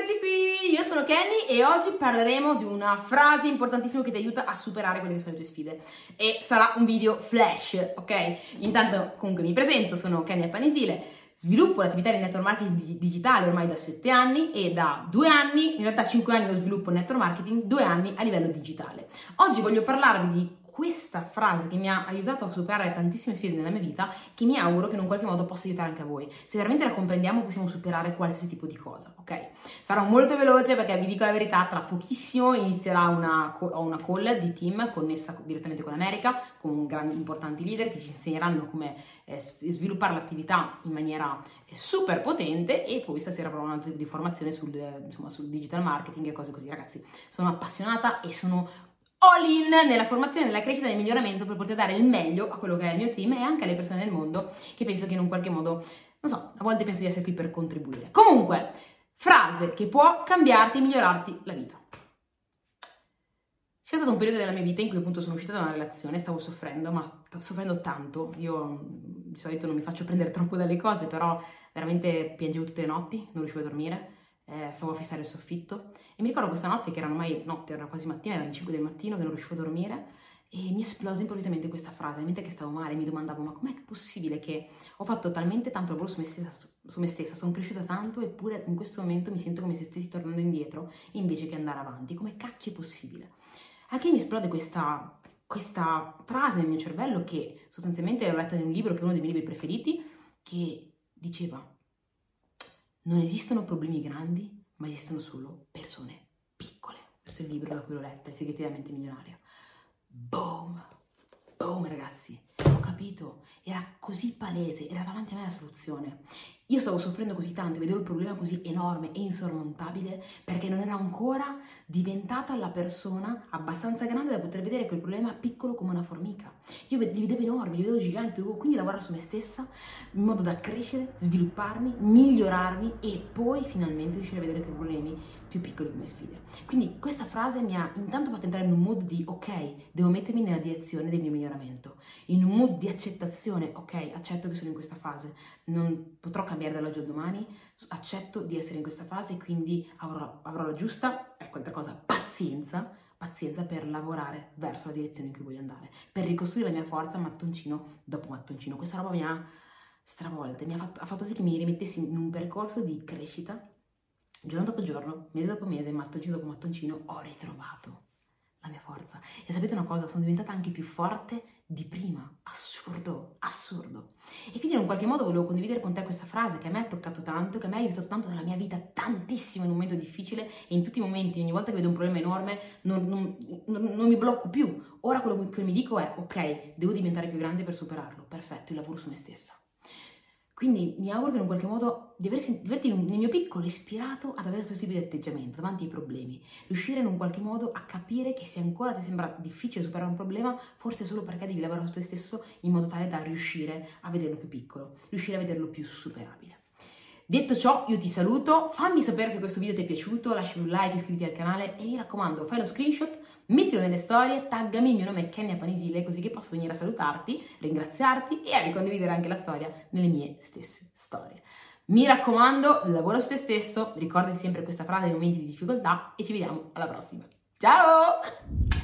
Eccoci qui, io sono Kenny e oggi parleremo di una frase importantissima che ti aiuta a superare quelle che sono le tue sfide e sarà un video flash, ok? Intanto comunque mi presento, sono Kenny Appanisile, sviluppo l'attività di network marketing digitale ormai da 7 anni e da 2 anni, in realtà 5 anni lo sviluppo network marketing, 2 anni a livello digitale. Oggi voglio parlarvi di questa frase che mi ha aiutato a superare tantissime sfide nella mia vita, che mi auguro che in un qualche modo possa aiutare anche a voi. Se veramente la comprendiamo possiamo superare qualsiasi tipo di cosa, ok? Sarò molto veloce perché vi dico la verità, tra pochissimo inizierà una, una call di team connessa direttamente con l'America, con grandi importanti leader che ci insegneranno come eh, sviluppare l'attività in maniera eh, super potente e poi stasera avrò un altro tipo di formazione sul, insomma, sul digital marketing e cose così. Ragazzi, sono appassionata e sono all in nella formazione, nella crescita e nel miglioramento per poter dare il meglio a quello che è il mio team e anche alle persone del mondo che penso che in un qualche modo, non so, a volte penso di essere qui per contribuire. Comunque, frase che può cambiarti e migliorarti la vita. C'è stato un periodo della mia vita in cui appunto sono uscita da una relazione, stavo soffrendo, ma soffrendo tanto. Io di solito non mi faccio prendere troppo dalle cose, però veramente piangevo tutte le notti, non riuscivo a dormire eh, stavo a fissare il soffitto e mi ricordo questa notte che erano ormai notte, era quasi mattina, erano le 5 del mattino che non riuscivo a dormire e mi esplose improvvisamente questa frase, mentre che stavo male mi domandavo ma com'è possibile che ho fatto talmente tanto lavoro su me stessa, su me stessa sono cresciuta tanto eppure in questo momento mi sento come se stessi tornando indietro invece che andare avanti, come cacchio è possibile? A che mi esplode questa, questa frase nel mio cervello che sostanzialmente l'ho letta in un libro che è uno dei miei libri preferiti che diceva non esistono problemi grandi, ma esistono solo persone piccole. Questo è il libro da cui l'ho letta, Il segreto della mente milionaria. Boom! Boom, ragazzi! Ho capito, era così palese, era davanti a me la soluzione. Io stavo soffrendo così tanto, vedevo il problema così enorme e insormontabile perché non era ancora diventata la persona abbastanza grande da poter vedere quel problema piccolo come una formica. Io li vedevo enormi, li vedevo giganti, dovevo quindi lavorare su me stessa in modo da crescere, svilupparmi, migliorarmi e poi finalmente riuscire a vedere quei problemi più piccoli come sfide. Quindi questa frase mi ha intanto fatto entrare in un mood di ok, devo mettermi nella direzione del mio miglioramento, in un mood di accettazione, ok, accetto che sono in questa fase, non potrò cambiare dall'oggi al domani, accetto di essere in questa fase e quindi avrò, avrò la giusta, ecco altra cosa, pazienza, pazienza per lavorare verso la direzione in cui voglio andare, per ricostruire la mia forza mattoncino dopo mattoncino. Questa roba mi ha stravolta, mi ha fatto, ha fatto sì che mi rimettessi in un percorso di crescita giorno dopo giorno, mese dopo mese, mattoncino dopo mattoncino, ho ritrovato la mia forza. E sapete una cosa? Sono diventata anche più forte di prima. Assurdo, quindi in qualche modo volevo condividere con te questa frase che a me ha toccato tanto, che a me ha aiutato tanto nella mia vita, tantissimo in un momento difficile e in tutti i momenti, ogni volta che vedo un problema enorme, non, non, non, non mi blocco più. Ora quello che mi dico è, ok, devo diventare più grande per superarlo. Perfetto, io lavoro su me stessa. Quindi mi auguro che in qualche modo di, di averti nel mio piccolo ispirato ad avere questo tipo di atteggiamento davanti ai problemi, riuscire in un qualche modo a capire che se ancora ti sembra difficile superare un problema, forse è solo perché devi lavorare su te stesso in modo tale da riuscire a vederlo più piccolo, riuscire a vederlo più superabile. Detto ciò, io ti saluto, fammi sapere se questo video ti è piaciuto, lasciami un like, iscriviti al canale e mi raccomando, fai lo screenshot, mettilo nelle storie, taggami, il mio nome è Kenya Panisile, così che posso venire a salutarti, ringraziarti e a ricondividere anche la storia nelle mie stesse storie. Mi raccomando, lavora su te stesso, ricordati sempre questa frase nei momenti di difficoltà e ci vediamo alla prossima. Ciao!